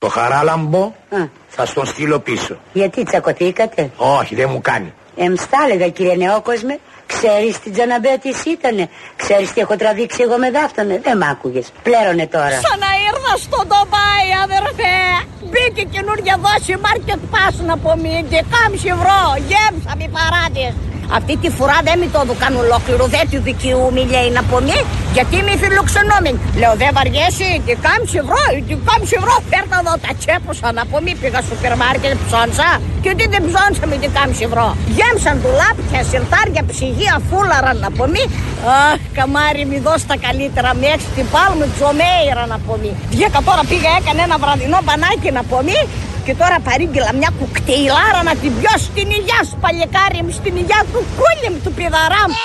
Το χαράλαμπο Α. θα στον στείλω πίσω. Γιατί τσακωθήκατε; Όχι, δεν μου κάνει. Εμ στα έλεγα κύριε Νεόκοσμε. Ξέρεις τι τζαναμπέτης ήτανε; Ξέρεις τι έχω τραβήξει εγώ με δάφτανε; Δεν μ' άκουγες. Πλέρωνε τώρα. Σαν να ήρθα στο Ντομπάι αδερφέ Μπήκε καινούργια δόση market pass να πω μη και κάμψη ευρώ Γέμψα μη παράτης αυτή τη φορά δεν με το δουκάν ολόκληρο, δεν του δικαιούμαι λέει να πω μη, γιατί είμαι φιλοξενούμενη. Λέω δεν βαριέσαι και κάμψη ευρώ, και κάμψη ευρώ, φέρτα εδώ τα τσέπουσα να πω μη, πήγα στο σούπερ μάρκετ ψώνσα και τι δεν ψώνσα με την κάμψη ευρώ. Γέμψαν λάπια, σιρτάρια, ψυγεία, φούλαρα να πω μη. Αχ, καμάρι μη δώσει τα καλύτερα, με έξι την πάλμη, τζομέιρα να πω μη. Βγήκα τώρα πήγα έκανε ένα βραδινό μπανάκι να πω μη και τώρα παρήγγειλα μια κουκτέιλάρα να την πιω στην υγειά σου παλικάρι μου, στην υγειά του κούλι μου του πιδαρά μου.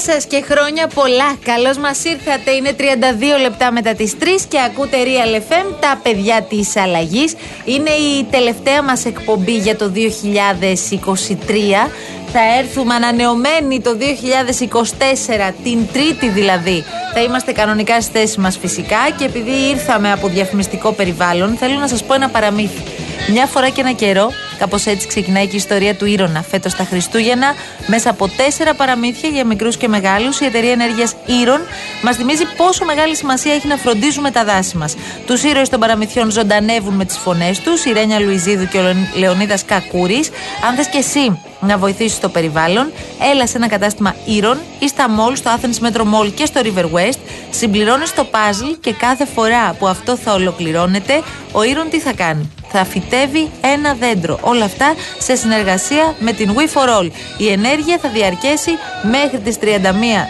Γεια σας, γεια σα και χρόνια πολλά. Καλώς μας ήρθατε. Είναι 32 λεπτά μετά τις 3 και ακούτε Real FM, τα παιδιά της αλλαγής. Είναι η τελευταία μας εκπομπή για το 2023. Θα έρθουμε ανανεωμένοι το 2024, την Τρίτη δηλαδή. Θα είμαστε κανονικά στη θέση μας φυσικά και επειδή ήρθαμε από διαφημιστικό περιβάλλον, θέλω να σας πω ένα παραμύθι. Μια φορά και ένα καιρό, κάπως έτσι ξεκινάει και η ιστορία του Ήρωνα. Φέτος τα Χριστούγεννα, μέσα από τέσσερα παραμύθια για μικρούς και μεγάλους, η εταιρεία ενέργειας Ήρων μας θυμίζει πόσο μεγάλη σημασία έχει να φροντίζουμε τα δάση μας. Τους ήρωες των παραμυθιών ζωντανεύουν με τις φωνές τους, η Ρένια Λουιζίδου και ο Λεωνίδας Κακούρης. Αν θες και εσύ να βοηθήσεις το περιβάλλον, έλα σε ένα κατάστημα Ήρων ή στα μόλ, στο Athens Metro Mall και στο River West, συμπληρώνεις το puzzle και κάθε φορά που αυτό θα ολοκληρώνεται, ο Ήρων τι θα κάνει; Θα φυτεύει ένα δέντρο. Όλα αυτά σε συνεργασία με την We for All. Η ενέργεια θα διαρκέσει μέχρι τις 31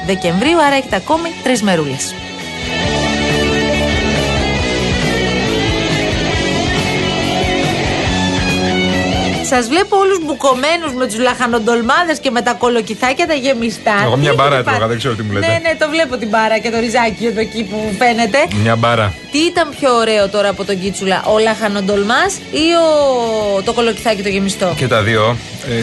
Δεκεμβρίου, άρα έχετε ακόμη τρεις μερούλες. Σας βλέπω όλους μπουκωμένους με τους λαχανοντολμάδες και με τα κολοκυθάκια τα γεμιστά. Εγώ Τι μια έχετε μπάρα πάθει; έτρωγα, δεν ξέρω τι μου λέτε. Ναι, ναι, το βλέπω την μπάρα και το ριζάκι εδώ εκεί που φαίνεται. Μια μπάρα. Τι ήταν πιο ωραίο τώρα από τον Κίτσουλα, ο λαχανοντολμάς ή ο... το κολοκυθάκι το γεμιστό; Και τα δύο,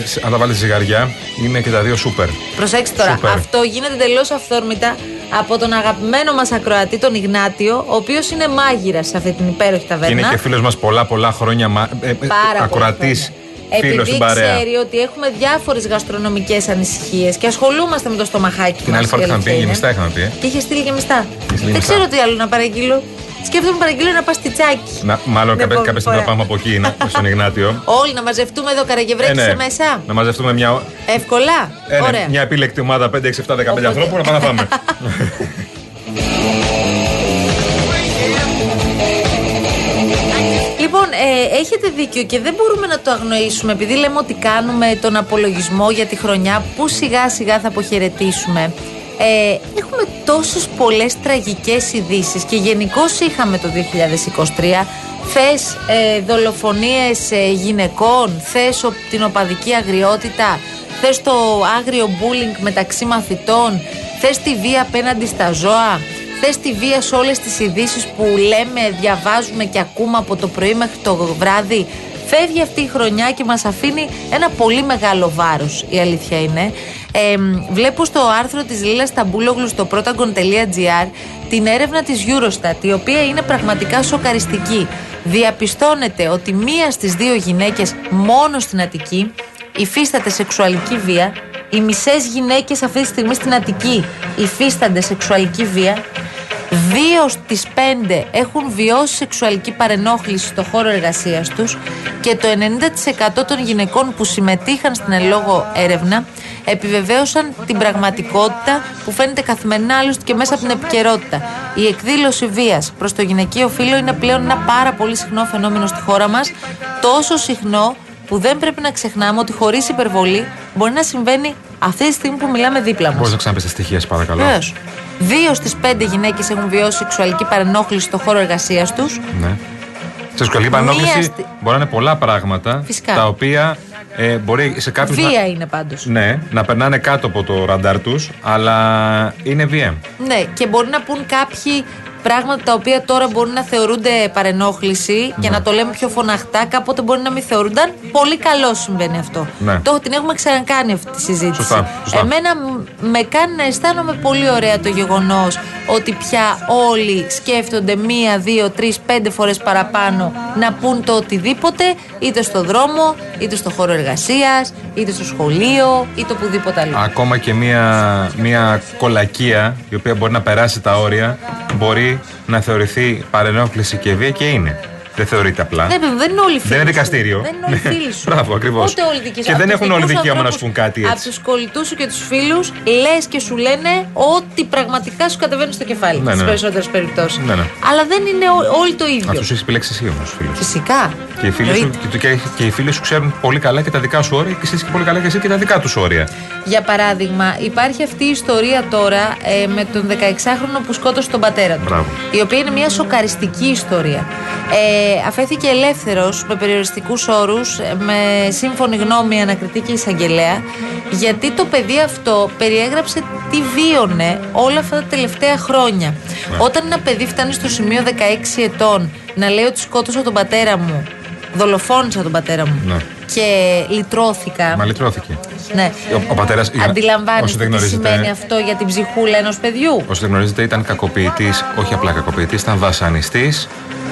ε, σε- αν τα βάλετε ζυγαριά, είναι και τα δύο σούπερ. Προσέξτε τώρα, Σούπερ. αυτό γίνεται εντελώ αυθόρμητα από τον αγαπημένο μας ακροατή, τον Ιγνάτιο, ο οποίος είναι μάγειρας σε αυτή την υπέροχη Και ταβέρνα. είναι και φίλος μας πολλά πολλά χρόνια. Μα, ε, ε, Πάρα ακροατής πολλά χρόνια. φίλο Επειδή στην παρέα. ξέρει ότι έχουμε διάφορες γαστρονομικές ανησυχίες και ασχολούμαστε με το στομαχάκι Την μας, άλλη φορά η είχαμε πει, αλήθεια είναι. γεμιστά είχαμε πει. ε. Και είχε στείλει και μιστά. στείλει Δεν μιστά. ξέρω τι άλλο να παραγγείλω. Σκέφτομαι παραγγείλω ένα παστιτσάκι. Να, μάλλον Την κάποια, επόμενη κάποια στιγμή φορά. θα πάμε από εκεί, να, στον Ιγνάτιο. Όλοι να μαζευτούμε εδώ, καραγευρέξει Ε, ναι. μέσα. Να μαζευτούμε μια, Εύκολα. ε, ναι, Ωραία. μια επίλεκτη ομάδα 5, 6, 7, 15 Οπότε- ανθρώπων να πάμε ε, έχετε δίκιο και δεν μπορούμε να το αγνοήσουμε επειδή λέμε ότι κάνουμε τον απολογισμό για τη χρονιά που σιγά σιγά θα αποχαιρετήσουμε. Ε, έχουμε τόσες πολλές τραγικές ειδήσεις και γενικώς είχαμε το 2023 θες ε, δολοφονίες ε, γυναικών, θες ο- την οπαδική αγριότητα, θες το άγριο bullying μεταξύ μαθητών, θες τη βία απέναντι στα ζώα, θες τη βία σε όλες τις ειδήσεις που λέμε, διαβάζουμε και ακούμε από το πρωί μέχρι το βράδυ; Φεύγει αυτή η χρονιά και μας αφήνει ένα πολύ μεγάλο βάρος, η αλήθεια είναι. Ε, βλέπω στο άρθρο της Λίλας Ταμπούλογλου στο protagon.gr την έρευνα της Eurostat, η οποία είναι πραγματικά σοκαριστική. Διαπιστώνεται ότι μία στις δύο γυναίκες μόνο στην Αττική υφίσταται σεξουαλική βία. Οι μισές γυναίκες αυτή τη στιγμή στην Αττική υφίστανται σεξουαλική βία. Δύο στις πέντε έχουν βιώσει σεξουαλική παρενόχληση στο χώρο εργασίας τους και το 90% των γυναικών που συμμετείχαν στην ελόγω έρευνα επιβεβαίωσαν την πραγματικότητα που φαίνεται καθημερινά άλλωστε και μέσα από την επικαιρότητα. Η εκδήλωση βίας προς το γυναικείο φύλλο είναι πλέον ένα πάρα πολύ συχνό φαινόμενο στη χώρα μας. Τόσο συχνό που δεν πρέπει να ξεχνάμε ότι χωρίς υπερβολή μπορεί να συμβαίνει αυτή τη στιγμή που μιλάμε δίπλα μας. Μπορείς να ξαναπείς τα στοιχεία, σε παρακαλώ. Βεβαίως. Δύο στις πέντε γυναίκες έχουν βιώσει σεξουαλική παρενόχληση στο χώρο εργασίας τους. Ναι. Σε σεξουαλική παρενόχληση στη- μπορεί να είναι πολλά πράγματα Φυσικά. τα οποία ε, μπορεί σε κάποιους. Βία είναι πάντως. Ναι, να περνάνε κάτω από το ραντάρ τους, αλλά είναι βία. Ναι, και μπορεί να πούν κάποιοι πράγματα τα οποία τώρα μπορεί να θεωρούνται παρενόχληση και Ναι. να το λέμε πιο φωναχτά, κάποτε μπορεί να μην θεωρούνταν. Πολύ καλό συμβαίνει αυτό. Ναι. Το, την έχουμε ξανακάνει αυτή τη συζήτηση. Σωστά, σωστά. Εμένα μ- με κάνει να αισθάνομαι πολύ ωραία το γεγονός ότι πια όλοι σκέφτονται μία, δύο, τρεις, πέντε φορές παραπάνω να πούν το οτιδήποτε, είτε στο δρόμο, είτε στο χώρο εργασίας, είτε στο σχολείο, είτε οπουδήποτε αλλού. Ακόμα και μια, μια κολακία η οποία μπορεί να περάσει τα όρια μπορεί να θεωρηθεί παρενόχληση και βία και είναι. Δεν θεωρείται απλά. Ναι, βέβαια, δεν είναι όλοι φίλοι. Δεν είναι σου. δικαστήριο. Δεν είναι όλοι Ναι. φίλοι σου. Μπράβο, ακριβώς. Ούτε όλοι δικοί σου. Και Από δεν τους έχουν όλοι δικούς δικαίωμα να ανθρώπους, σου πούν κάτι Από έτσι. τους κολλητούς σου και τους φίλους λες και σου λένε ό,τι πραγματικά σου κατεβαίνει στο κεφάλι. Ναι, Στις ναι. περισσότερες περιπτώσεις. Ναι, ναι. Αλλά δεν είναι ό- όλοι το ίδιο. Αυτού έχεις επιλέξει εσύ όμως, φίλε. Φυσικά. Και οι, φίλοι σου, Εννοείται. και, και, και οι φίλοι σου ξέρουν πολύ καλά και τα δικά σου όρια και εσύ και πολύ καλά και εσύ και τα δικά τους όρια. Για παράδειγμα, υπάρχει αυτή η ιστορία τώρα ε, με τον 16χρονο που σκότωσε τον πατέρα του. Μπράβο. Η οποία είναι μια σοκαριστική ιστορία. Ε, αφέθηκε ελεύθερος με περιοριστικούς όρους, με σύμφωνη γνώμη ανακριτή και εισαγγελέα, γιατί το παιδί αυτό περιέγραψε τι βίωνε όλα αυτά τα τελευταία χρόνια. Όταν ένα παιδί φτάνει στο σημείο 16 ετών να λέει ότι σκότωσα τον πατέρα μου, δολοφόνησα τον πατέρα μου Ναι. Και λυτρώθηκα. Μα λυτρώθηκε. Ναι. Ο, ο πατέρας. Αντιλαμβάνεστε τι σημαίνει αυτό για την ψυχούλα ενός παιδιού; Όσοι δεν γνωρίζετε, ήταν κακοποιητής, όχι απλά κακοποιητής, ήταν βασανιστής.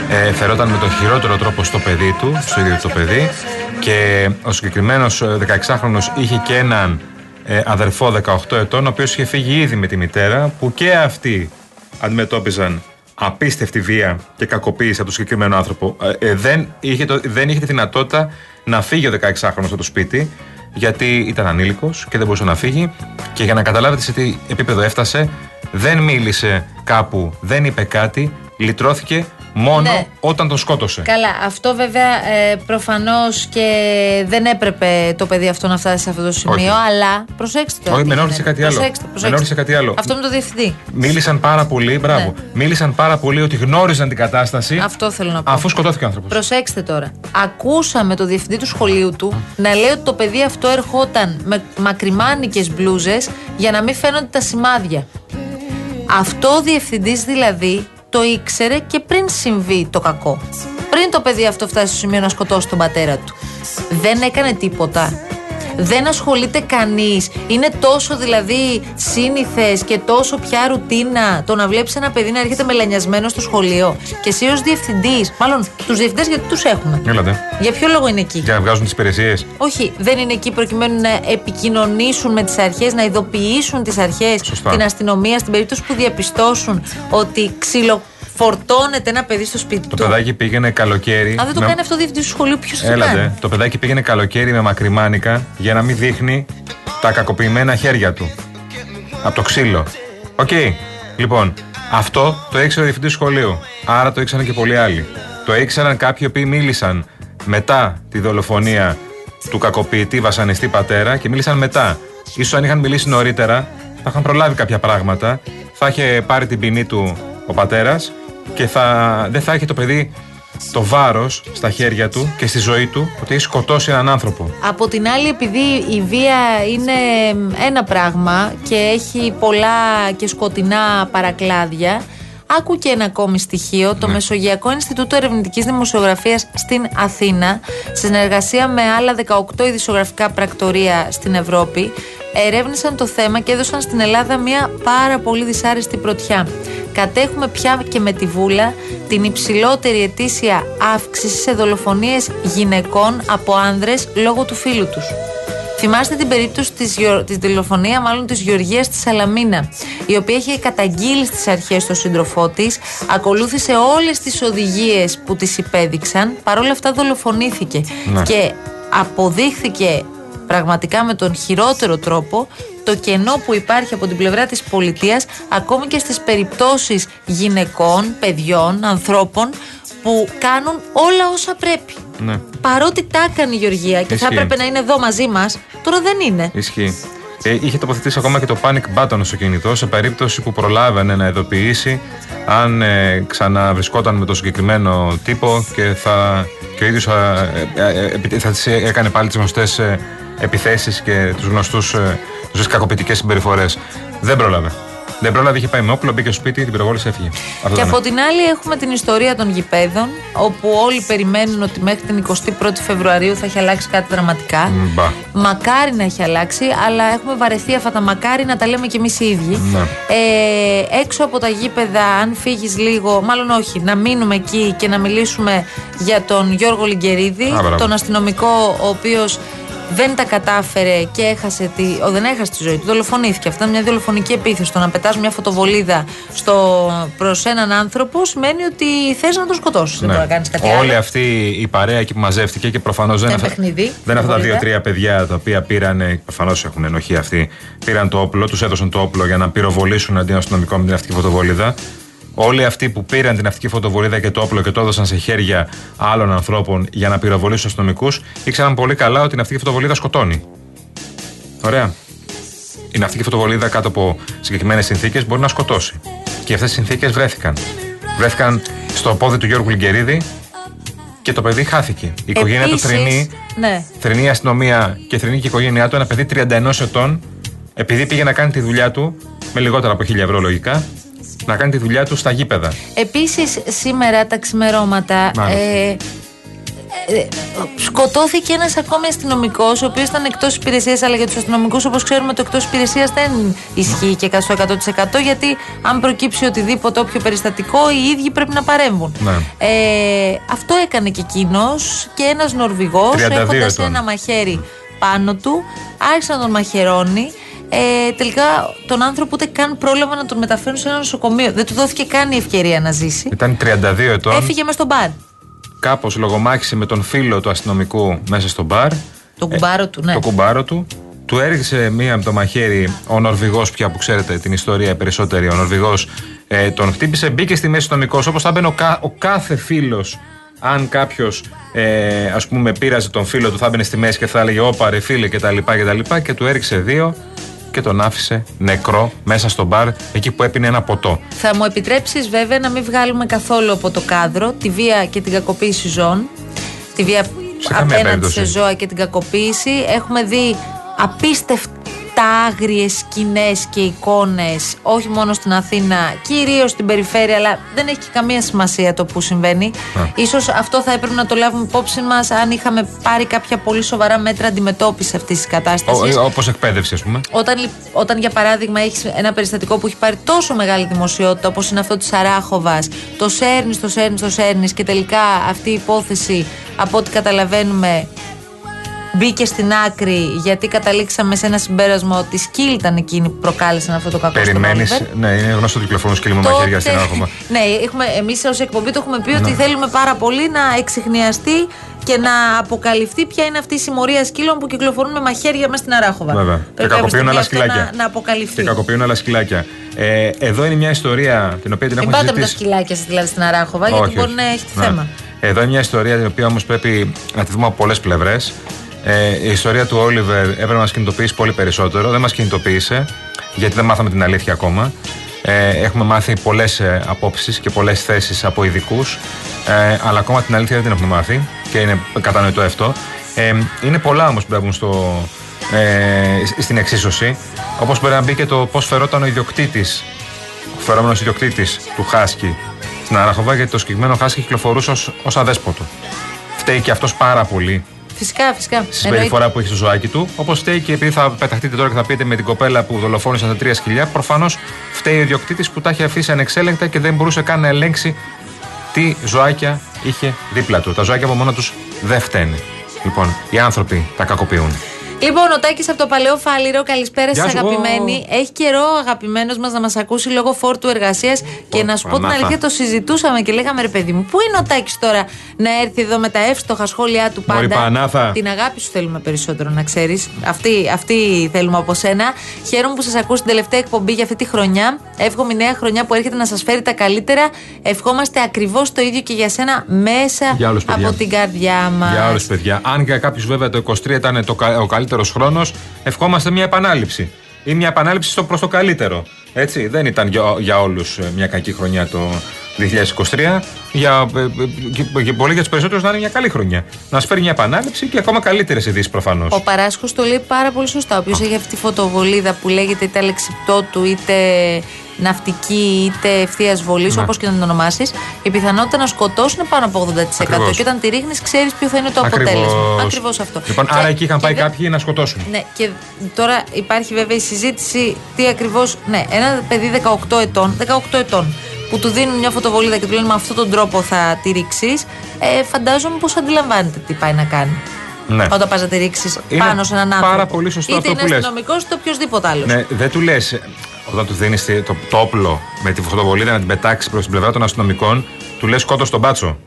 Ε, φερόταν με τον χειρότερο τρόπο στο παιδί του, στο ίδιο το παιδί. Και ο συγκεκριμένος 16χρονο είχε και έναν ε, αδερφό 18 ετών, ο οποίος είχε φύγει ήδη με τη μητέρα, που και αυτοί αντιμετώπιζαν απίστευτη βία και κακοποίηση από τον συγκεκριμένο άνθρωπο. Ε, ε, δεν, είχε το, δεν είχε τη δυνατότητα να φύγει ο 16χρονο από το σπίτι, γιατί ήταν ανήλικος και δεν μπορούσε να φύγει. Και για να καταλάβετε σε τι επίπεδο έφτασε, δεν μίλησε κάπου, δεν είπε κάτι, λυτρώθηκε μόνο Ναι. όταν τον σκότωσε. Καλά, αυτό βέβαια ε, προφανώς και δεν έπρεπε το παιδί αυτό να φτάσει σε αυτό το σημείο, Όχι. αλλά προσέξτε το. Όχι, τι με ενόχλησε γίνεται. κάτι άλλο. Προσέξτε, Με προσέξτε. ενόχλησε κάτι άλλο. Αυτό με το διευθυντή. Μίλησαν πάρα πολύ, μπράβο. Ναι. Μίλησαν πάρα πολύ ότι γνώριζαν την κατάσταση Αυτό θέλω να πω. αφού σκοτώθηκε ο άνθρωπος. Προσέξτε τώρα. Ακούσαμε το διευθυντή του σχολείου του να λέει ότι το παιδί αυτό ερχόταν με μακριμάνικες μπλούζες για να μην φαίνονται τα σημάδια. Αυτό ο διευθυντής δηλαδή το ήξερε και πριν συμβεί το κακό. Πριν το παιδί αυτό φτάσει στο σημείο να σκοτώσει τον πατέρα του. Δεν έκανε τίποτα. Δεν ασχολείται κανείς. Είναι τόσο δηλαδή σύνηθες και τόσο πια ρουτίνα το να βλέπεις ένα παιδί να έρχεται μελανιασμένο στο σχολείο. Και εσύ ως διευθυντής, μάλλον τους διευθυντές γιατί τους έχουμε. Έλατε. Για ποιο λόγο είναι εκεί; Για να βγάζουν τις υπηρεσίες. Όχι, δεν είναι εκεί προκειμένου να επικοινωνήσουν με τις αρχές, να ειδοποιήσουν τις αρχές, Σωστά. την αστυνομία, στην περίπτωση που διαπιστώσουν ότι ξυλοφορτώνεται ένα παιδί στο σπίτι Το του. παιδάκι πήγαινε καλοκαίρι. Αν δεν το με- κάνει αυτό ο διευθυντής του σχολείου, ποιος θα το Έλα ντε. κάνει. Το παιδάκι πήγαινε καλοκαίρι με μακριμάνικα για να μην δείχνει τα κακοποιημένα χέρια του. Από το ξύλο. Οκ. Λοιπόν, αυτό το ήξερε ο διευθυντής σχολείου. Άρα το ήξεραν και πολλοί άλλοι. Το ήξεραν κάποιοι οποίοι μίλησαν μετά τη δολοφονία του κακοποιητή βασανιστή πατέρα και μίλησαν μετά. Ίσως αν είχαν μιλήσει νωρίτερα, θα είχαν προλάβει κάποια πράγματα, θα είχε πάρει την ποινή του ο πατέρας και θα, δεν θα είχε το παιδί το βάρος στα χέρια του και στη ζωή του ότι έχει σκοτώσει έναν άνθρωπο. Από την άλλη, επειδή η βία είναι ένα πράγμα και έχει πολλά και σκοτεινά παρακλάδια, άκου και ένα ακόμη στοιχείο. Το Μεσογειακό Ινστιτούτο Ερευνητικής Δημοσιογραφίας στην Αθήνα, σε συνεργασία με άλλα 18 ειδησιογραφικά πρακτορία στην Ευρώπη, ερεύνησαν το θέμα και έδωσαν στην Ελλάδα μια πάρα πολύ δυσάρεστη πρωτιά. Κατέχουμε πια και με τη Βούλα την υψηλότερη ετήσια αύξηση σε δολοφονίες γυναικών από άνδρες λόγω του φίλου τους. Θυμάστε την περίπτωση της, γεω- της δολοφονία μάλλον της Γεωργίας της Σαλαμίνα η οποία είχε καταγγείλει στις αρχές τον σύντροφό της ακολούθησε όλες τις οδηγίες που της υπέδειξαν παρόλα αυτά δολοφονήθηκε Ναι. και αποδείχθηκε πραγματικά με τον χειρότερο τρόπο το κενό που υπάρχει από την πλευρά της πολιτείας ακόμη και στις περιπτώσεις γυναικών, παιδιών, ανθρώπων που κάνουν όλα όσα πρέπει. Ναι. Παρότι τα έκανε η Γεωργία και θα Ισχύει. έπρεπε να είναι εδώ μαζί μας, τώρα δεν είναι. Ισχύει. Ε, είχε τοποθετήσει ακόμα και το panic button στο κινητό σε περίπτωση που προλάβαινε να ειδοποιήσει αν ε, ξαναβρισκόταν με το συγκεκριμένο τύπο και, θα, και ο ίδιος θα, ε, ε, επι- θα τις έκανε πάλι τις γνωστές ε, επιθέσεις και τους γνωστούς ε, τις κακοποιητικές συμπεριφορές. Δεν πρόλαβε. Δεν πρόλαβε, είχε πάει με όπλο, μπήκε στο σπίτι, την πυροβόλησε, έφυγε. Αυτό Και ήταν. από την άλλη έχουμε την ιστορία των γηπέδων, όπου όλοι περιμένουν ότι μέχρι την 21η Φεβρουαρίου θα έχει αλλάξει κάτι δραματικά. Μπα. Μακάρι να έχει αλλάξει, αλλά έχουμε βαρεθεί αυτά τα μακάρι να τα λέμε κι εμείς οι ίδιοι. Ναι. Ε, έξω από τα γήπεδα, αν φύγεις λίγο, μάλλον όχι, να μείνουμε εκεί και να μιλήσουμε για τον Γιώργο Λιγκερίδη, Α, μπράβο. τον αστυνομικό ο οποίος δεν τα κατάφερε και έχασε τη, ο, δεν έχασε τη ζωή του, δολοφονήθηκε. Αυτό είναι μια δολοφονική επίθεση. Το να πετάς μια φωτοβολίδα στο, προς έναν άνθρωπο σημαίνει ότι θες να τον σκοτώσεις. Δεν Ναι. μπορεί να κάνεις κάτι Όλη άλλο. αυτή η παρέα εκεί που μαζεύτηκε και προφανώς δεν, Ήταν αυτά- παιχνίδι, δεν αυτά τα φωτοβολίδα. δύο-τρία παιδιά τα οποία πήραν, προφανώς έχουν ενοχή αυτοί, πήραν το όπλο, τους έδωσαν το όπλο για να πυροβολήσουν αντί αστυνομικό με την ναυτική φωτοβολίδα. Όλοι αυτοί που πήραν την ναυτική φωτοβολίδα και το όπλο και το έδωσαν σε χέρια άλλων ανθρώπων για να πυροβολήσουν αστυνομικούς, ήξεραν πολύ καλά ότι η ναυτική φωτοβολίδα σκοτώνει. Ωραία. Η ναυτική φωτοβολίδα κάτω από συγκεκριμένες συνθήκες μπορεί να σκοτώσει. Και αυτές οι συνθήκες βρέθηκαν. Βρέθηκαν στο πόδι του Γιώργου Λιγκερίδη και το παιδί χάθηκε. Η οικογένεια Επίσης, του θρυνεί, Ναι. θρυνεί η αστυνομία και θρυνεί και η οικογένειά του ένα παιδί 31 ετών, επειδή πήγε να κάνει τη δουλειά του, με λιγότερα από 1000 ευρώ λογικά, να κάνει τη δουλειά του στα γήπεδα. Επίσης σήμερα τα ξημερώματα Μάλιστα. ε, ε, σκοτώθηκε ένας ακόμη αστυνομικός ο οποίος ήταν εκτός υπηρεσίας αλλά για τους αστυνομικούς όπως ξέρουμε το εκτός υπηρεσίας δεν ισχύει και στο 100% γιατί αν προκύψει οτιδήποτε όποιο περιστατικό οι ίδιοι πρέπει να παρέμβουν. Ναι. Ε, αυτό έκανε και εκείνος και ένας Νορβηγός 32 έχοντας ετών. ένα μαχαίρι πάνω του άρχισε να τον μαχαιρώνει ε, τελικά τον άνθρωπο ούτε καν πρόλαβα να τον μεταφέρουν σε ένα νοσοκομείο. Δεν του δόθηκε καν η ευκαιρία να ζήσει. Ήταν 32 ετών, Έφυγε μες στον μπαρ. κάπως λογομάχησε με τον φίλο του αστυνομικού μέσα στο μπαρ. Το κουμπάρο του, ναι. το κουμπάρο του. Του έριξε μία με το μαχαίρι ο Νορβηγός, πια που ξέρετε την ιστορία περισσότερη. Ο Νορβηγός ε, τον χτύπησε, μπήκε στη μέση αστυνομικό. Όπως θα μπαίνει ο, κα- ο κάθε φίλος, αν κάποιος ε, ας πούμε πείραζε τον φίλο του, θα μπαινε στη μέση και θα έλεγε Όπα ρε φίλε κτλ. Και, τα λοιπά, και του έριξε δύο και τον άφησε νεκρό μέσα στο μπαρ, εκεί που έπινε ένα ποτό. Θα μου επιτρέψεις βέβαια να μην βγάλουμε καθόλου από το κάδρο τη βία και την κακοποίηση ζώων. Τη βία Σε καμία απέναντι περίπτωση. σε ζώα και την κακοποίηση. Έχουμε δει απίστευτα άγριες σκηνές και εικόνες όχι μόνο στην Αθήνα, κυρίως στην περιφέρεια αλλά δεν έχει και καμία σημασία το που συμβαίνει. Ίσως αυτό θα έπρεπε να το λάβουμε υπόψη μας αν είχαμε πάρει κάποια πολύ σοβαρά μέτρα αντιμετώπισης αυτής της κατάστασης. Όπως εκπαίδευση, ας πούμε. Όταν, λι- όταν για παράδειγμα έχεις ένα περιστατικό που έχει πάρει τόσο μεγάλη δημοσιότητα όπως είναι αυτό της Αράχοβα, το σέρνεις, το σέρνεις, το σέρνεις και τελικά αυτή η υπόθεση από ό,τι καταλαβαίνουμε μπήκε στην άκρη γιατί καταλήξαμε σε ένα συμπέρασμα ότι σκύλ ήταν εκείνοι που προκάλεσαν αυτό το κακό στον Περιμένεις; Όλιβερ. Ναι, είναι γνωστό ότι κυκλοφορούν σκύλοι με μαχαίρια στην Άρχοβα. ναι, έχουμε, εμείς ως εκπομπή το έχουμε πει ότι θέλουμε πάρα πολύ να εξηχνιαστεί και να αποκαλυφθεί ποια είναι αυτή η συμμορία σκύλων που κυκλοφορούν με μαχαίρια μέσα στην Αράχοβα. Βέβαια. Πρέπει και κακοποιούν κάποια άλλα στιγμή αυτό σκυλάκια. Να, να αποκαλυφθεί. Και κακοποιούν άλλα σκυλάκια. Ε, εδώ είναι μια ιστορία την οποία την Μην έχουμε πάτε με τα συζητήσει. σκυλάκια σας δηλαδή στην Αράχοβα, γιατί Όχι, μπορεί όχι. να έχετε Ναι. θέμα. Εδώ είναι μια ιστορία την οποία όμως πρέπει να τη δούμε από πολλές πλευρές. Ε, η ιστορία του Όλιβερ έπρεπε να μας κινητοποιήσει πολύ περισσότερο. Δεν μας κινητοποίησε, γιατί δεν μάθαμε την αλήθεια ακόμα. Ε, έχουμε μάθει πολλές ε, απόψεις και πολλές θέσεις από ειδικούς, ε, αλλά ακόμα την αλήθεια δεν την έχουμε μάθει και είναι κατανοητό αυτό. Ε, είναι πολλά όμως που μπαίνουν στο, ε, στην εξίσωση. Όπως μπορεί να μπει και το πώς φερόταν ο ιδιοκτήτης ο φερόμενος ιδιοκτήτης του Χάσκι στην Αραχοβά, γιατί το συγκεκριμένο Χάσκι κυκλοφορούσε ως αδέσποτο. Φταίει και αυτός πάρα πολύ Φυσικά, φυσικά. στη συμπεριφορά που έχεις στο ζωάκι του. Όπως φταίει και επειδή θα πεταχτείτε τώρα και θα πείτε με την κοπέλα που δολοφόνησαν τα τρία σκυλιά, προφανώς φταίει ο ιδιοκτήτης που τα έχει αφήσει ανεξέλεγκτα και δεν μπορούσε καν να ελέγξει τι ζωάκια είχε δίπλα του. Τα ζωάκια από μόνα τους δεν φταίνε. Λοιπόν, οι άνθρωποι τα κακοποιούν. Λοιπόν, ο Τάκης από το παλαιό Φάληρο, καλησπέρα Γεια σας, σου. αγαπημένοι. Έχει καιρό αγαπημένος μας να μας ακούσει λόγω φόρτου εργασίας και να σου πω την Πανάθα. αλήθεια, το συζητούσαμε και λέγαμε ρε παιδί μου, πού είναι ο Τάκης τώρα να έρθει εδώ με τα εύστοχα σχόλιά του Μωρή πάντα; Πανάθα. Την αγάπη σου θέλουμε περισσότερο, να ξέρεις. Αυτή, αυτή θέλουμε από σένα. Χαίρομαι που σας ακούω στην τελευταία εκπομπή για αυτή τη χρονιά. Εύχομαι η νέα χρονιά που έρχεται να σας φέρει τα καλύτερα. Ευχόμαστε ακριβώς το ίδιο και για σένα μέσα Για όλους, παιδιά. από την καρδιά μας. Για όλους, παιδιά. Αν για κάποιου βέβαια το 23 ήταν το, κα- ο καλύτερος χρόνος, ευχόμαστε μια επανάληψη. Ή μια επανάληψη στο προς το καλύτερο. Έτσι, δεν ήταν για, για όλους μια κακή χρονιά το 2023. Για, ε, ε, και, και πολύ για τους περισσότερους να είναι μια καλή χρονιά. Να σου φέρει μια επανάληψη και ακόμα καλύτερες ειδήσεις προφανώς. Ο Παράσχο το λέει πάρα πολύ σωστά. Όποιο έχει αυτή τη φωτοβολίδα που λέγεται είτε αλεξιπτό του, είτε ναυτική, είτε ευθείας βολής, Ναι. όπως και να την ονομάσεις, η πιθανότητα να σκοτώσουν είναι πάνω από 80%. Ακριβώς. Και όταν τη ρίχνεις, ξέρεις ποιο θα είναι το αποτέλεσμα. Ακριβώς αυτό. Λοιπόν, Και- άρα εκεί είχαν και πάει δεν- κάποιοι να σκοτώσουν. Ναι, και τώρα υπάρχει βέβαια η συζήτηση τι ακριβώ. Ναι, ένα παιδί 18 ετών, 18 ετών που του δίνουν μια φωτοβολίδα και του λένε με αυτόν τον τρόπο θα τη ρίξεις, ε, φαντάζομαι πως αντιλαμβάνεται τι πάει να κάνει. Ναι. Όταν πας να τη ρίξεις Είναι πάνω σε έναν άνθρωπο. πάρα πολύ σωστό είτε αυτό είναι που λες. αστυνομικός είτε οποιοδήποτε άλλος. Ναι, δεν του λες, όταν του δίνεις το, το όπλο με τη φωτοβολίδα να την πετάξεις προς την πλευρά των αστυνομικών, του λες σκότω τον μπάτσο.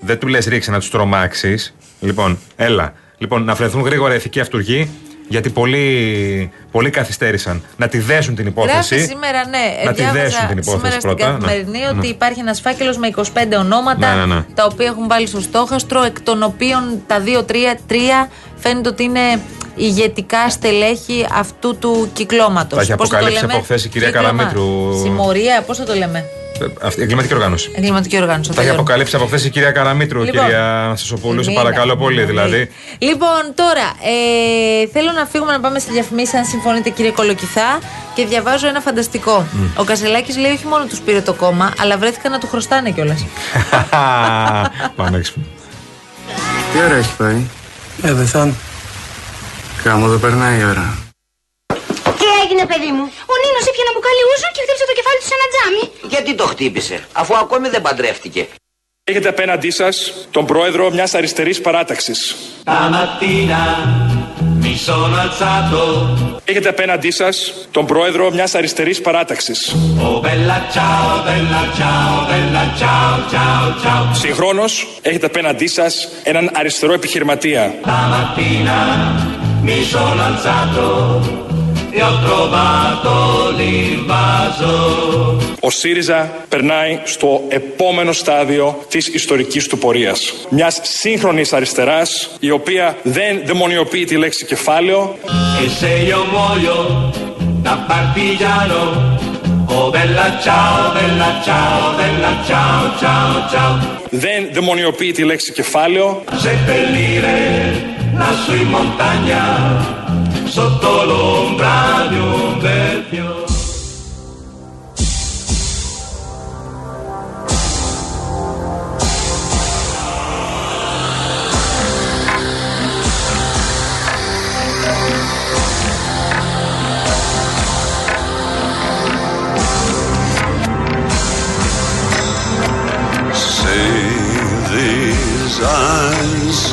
Δεν του λες ρίξε να τους τρομάξεις. Λοιπόν, έλα. Λοιπόν, να βρεθούν γρήγορα ηθικοί αυτούργοι, γιατί πολλοί, πολλοί καθυστέρησαν να τη δέσουν την υπόθεση. Γράφει σήμερα, ναι, Να τη διάβαζα δέσουν την υπόθεση σήμερα πρώτα. στην καθημερινή Ναι. ότι Ναι. υπάρχει ένας φάκελος με 25 ονόματα Ναι, ναι, ναι. τα οποία έχουν βάλει στο στόχαστρο, εκ των οποίων τα 2-3 φαίνεται ότι είναι ηγετικά στελέχη αυτού του κυκλώματος. Τα έχει αποκαλύψει από χθες η κυρία Καραμήτρου. Συμμορία, πώς θα το λέμε; Ε, Αυτή η εγκληματική οργάνωση. Εγκληματική οργάνωση. Τα έχει τελειώνω. αποκαλύψει από χθες η κυρία Καραμήτρου, Λοιπόν, κυρία Σωσοπούλου. Σε Μήνα, παρακαλώ πολύ, μήνα, δηλαδή. μήνα. Λοιπόν, τώρα ε, θέλω να φύγουμε να πάμε σε διαφημίσεις, αν συμφωνείτε, κύριε Κολοκυθά. Και διαβάζω ένα φανταστικό. Ο Κασελάκης λέει όχι μόνο τους πήρε το κόμμα, αλλά βρέθηκαν να του χρωστάνε κιόλας. Πάμε έξυπνο. Τι ώρα έχει πάει. Ε, δεν θα. Κάμω δεν περνάει η ώρα. Τι έγινε, παιδί μου; Ο Νίνος ήπια ένα μπουκάλι ούζο και χτύπησε το κεφάλι του σε ένα τζάμι. Γιατί το χτύπησε, αφού ακόμη δεν παντρεύτηκε. Έχετε απέναντί σας τον πρόεδρο μιας αριστερής παράταξης. Έχετε απέναντί σας τον πρόεδρο μιας αριστερής παράταξης. Συγχρόνως έχετε απέναντί σας έναν αριστερό επιχειρηματία. Ο ΣΥΡΙΖΑ περνάει στο επόμενο στάδιο της ιστορικής του πορείας. Μιας σύγχρονης αριστεράς, η οποία δεν δαιμονιοποιεί τη λέξη κεφάλαιο, δεν δαιμονιοποιεί τη λέξη κεφάλαιο, sotto l'ombra di un bel fiore. Say these eyes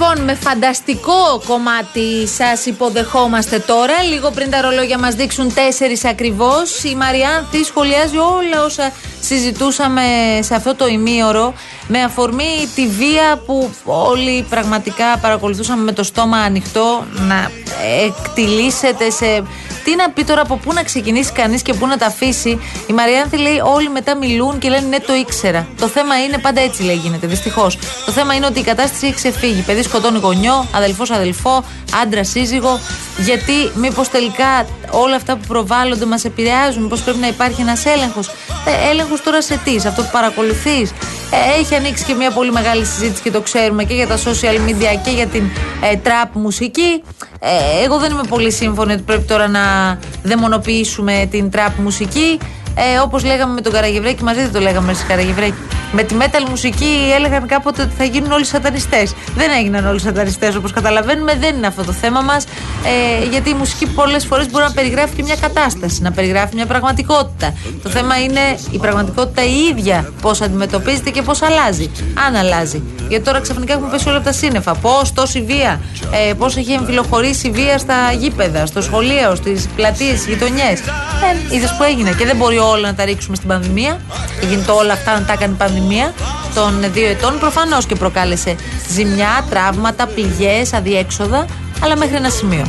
Λοιπόν, με φανταστικό κομμάτι σας υποδεχόμαστε τώρα. Λίγο πριν τα ρολόγια μας δείξουν τέσσερις ακριβώς. Η Μαριάνθη σχολιάζει όλα όσα συζητούσαμε σε αυτό το ημίωρο με αφορμή τη βία που όλοι πραγματικά παρακολουθούσαμε με το στόμα ανοιχτό να εκτιλήσεται σε τι να πει τώρα από πού να ξεκινήσει κανείς και πού να τα αφήσει. Η Μαριάνθη λέει: Όλοι μετά μιλούν και λένε Ναι, το ήξερα. Το θέμα είναι πάντα έτσι λέει γίνεται, δυστυχώς. Το θέμα είναι ότι η κατάσταση έχει ξεφύγει. Παιδί σκοτώνει γονιό, αδελφός αδελφό, άντρα σύζυγο. Γιατί μήπως τελικά όλα αυτά που προβάλλονται μας επηρεάζουν, μήπω πρέπει να υπάρχει ένας έλεγχος. Ε, έλεγχος τώρα σε τι, σε αυτό που παρακολουθείς. Ε, έχει ανοίξει και μια πολύ μεγάλη συζήτηση και το ξέρουμε και για τα social media και για την ε, trap μουσική. Ε, εγώ δεν είμαι πολύ σύμφωνη ότι πρέπει τώρα να δαιμονοποιήσουμε την trap μουσική. Ε, Όπως λέγαμε με τον Καραγευρέκη, μαζί δεν το λέγαμε με Καραγευρέκη. Με τη metal μουσική έλεγαν κάποτε ότι θα γίνουν όλοι σατανιστές. Δεν έγιναν όλοι σατανιστές όπως καταλαβαίνουμε, δεν είναι αυτό το θέμα μας. Ε, γιατί η μουσική πολλές φορές μπορεί να περιγράφει και μια κατάσταση, να περιγράφει μια πραγματικότητα. Το θέμα είναι η πραγματικότητα η ίδια, πώς αντιμετωπίζεται και πώς αλλάζει. Αν αλλάζει. Γιατί τώρα ξαφνικά έχουμε πέσει όλα από τα σύννεφα. Πώς τόση βία, ε, πώς έχει εμφυλοχωρήσει η βία στα γήπεδα, στο σχολείο, στις πλατείες, στις γειτονιές. Ε, Είδες που έγινε. Και δεν μπορεί όλα να τα ρίξουμε στην πανδημία. Γίνεται όλα αυτά να τα έκανε η πανδημία των δύο ετών. Προφανώς και προκάλεσε ζημιά, τραύματα, πληγές, αδιέξοδα, αλλά μέχρι ένα σημείο.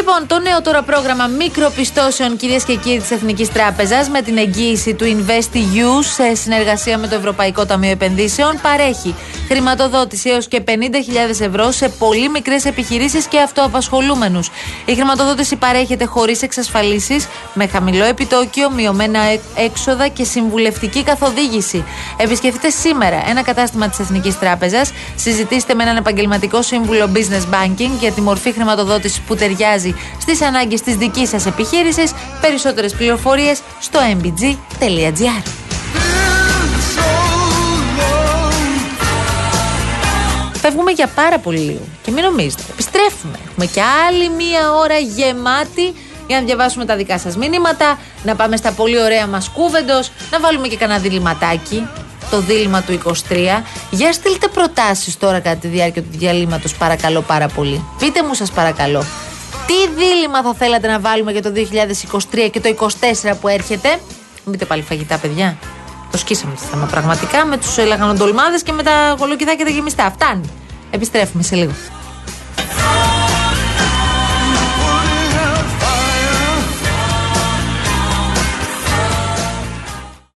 Λοιπόν, το νέο τώρα πρόγραμμα μικροπιστώσεων κυρίες και κύριοι της Εθνικής Τράπεζας με την εγγύηση του InvestEU σε συνεργασία με το Ευρωπαϊκό Ταμείο Επενδύσεων παρέχει χρηματοδότηση έως και 50.000 ευρώ σε πολύ μικρές επιχειρήσεις και αυτοαπασχολούμενους. Η χρηματοδότηση παρέχεται χωρίς εξασφαλίσεις, με χαμηλό επιτόκιο, μειωμένα έ- έξοδα και συμβουλευτική καθοδήγηση. Επισκεφτείτε σήμερα ένα κατάστημα της Εθνικής Τράπεζας, συζητήστε με έναν επαγγελματικό σύμβουλο business banking για τη μορφή χρηματοδότησης που ταιριάζει στις ανάγκες της δικής σας επιχείρησης. Περισσότερες πληροφορίες στο mbg.gr. Φεύγουμε για πάρα πολύ λίγο. Και μην νομίζετε. Επιστρέφουμε. Έχουμε και άλλη μία ώρα γεμάτη για να διαβάσουμε τα δικά σας μηνύματα, να πάμε στα πολύ ωραία μας κούβεντος, να βάλουμε και κανένα διληματάκι, το δίλημα του 23. Για στείλτε προτάσεις τώρα κατά τη διάρκεια του διαλύματος, παρακαλώ πάρα πολύ. Πείτε μου σας παρακαλώ. Τι δίλημα θα θέλατε να βάλουμε για το 2023 και το 2024 που έρχεται; Μην πείτε πάλι φαγητά, παιδιά. Το σκίσαμε το θέμα πραγματικά με τους λαγανοντολμάδες και με τα κολοκυθάκια τα γεμιστά. Φτάνει. Επιστρέφουμε σε λίγο.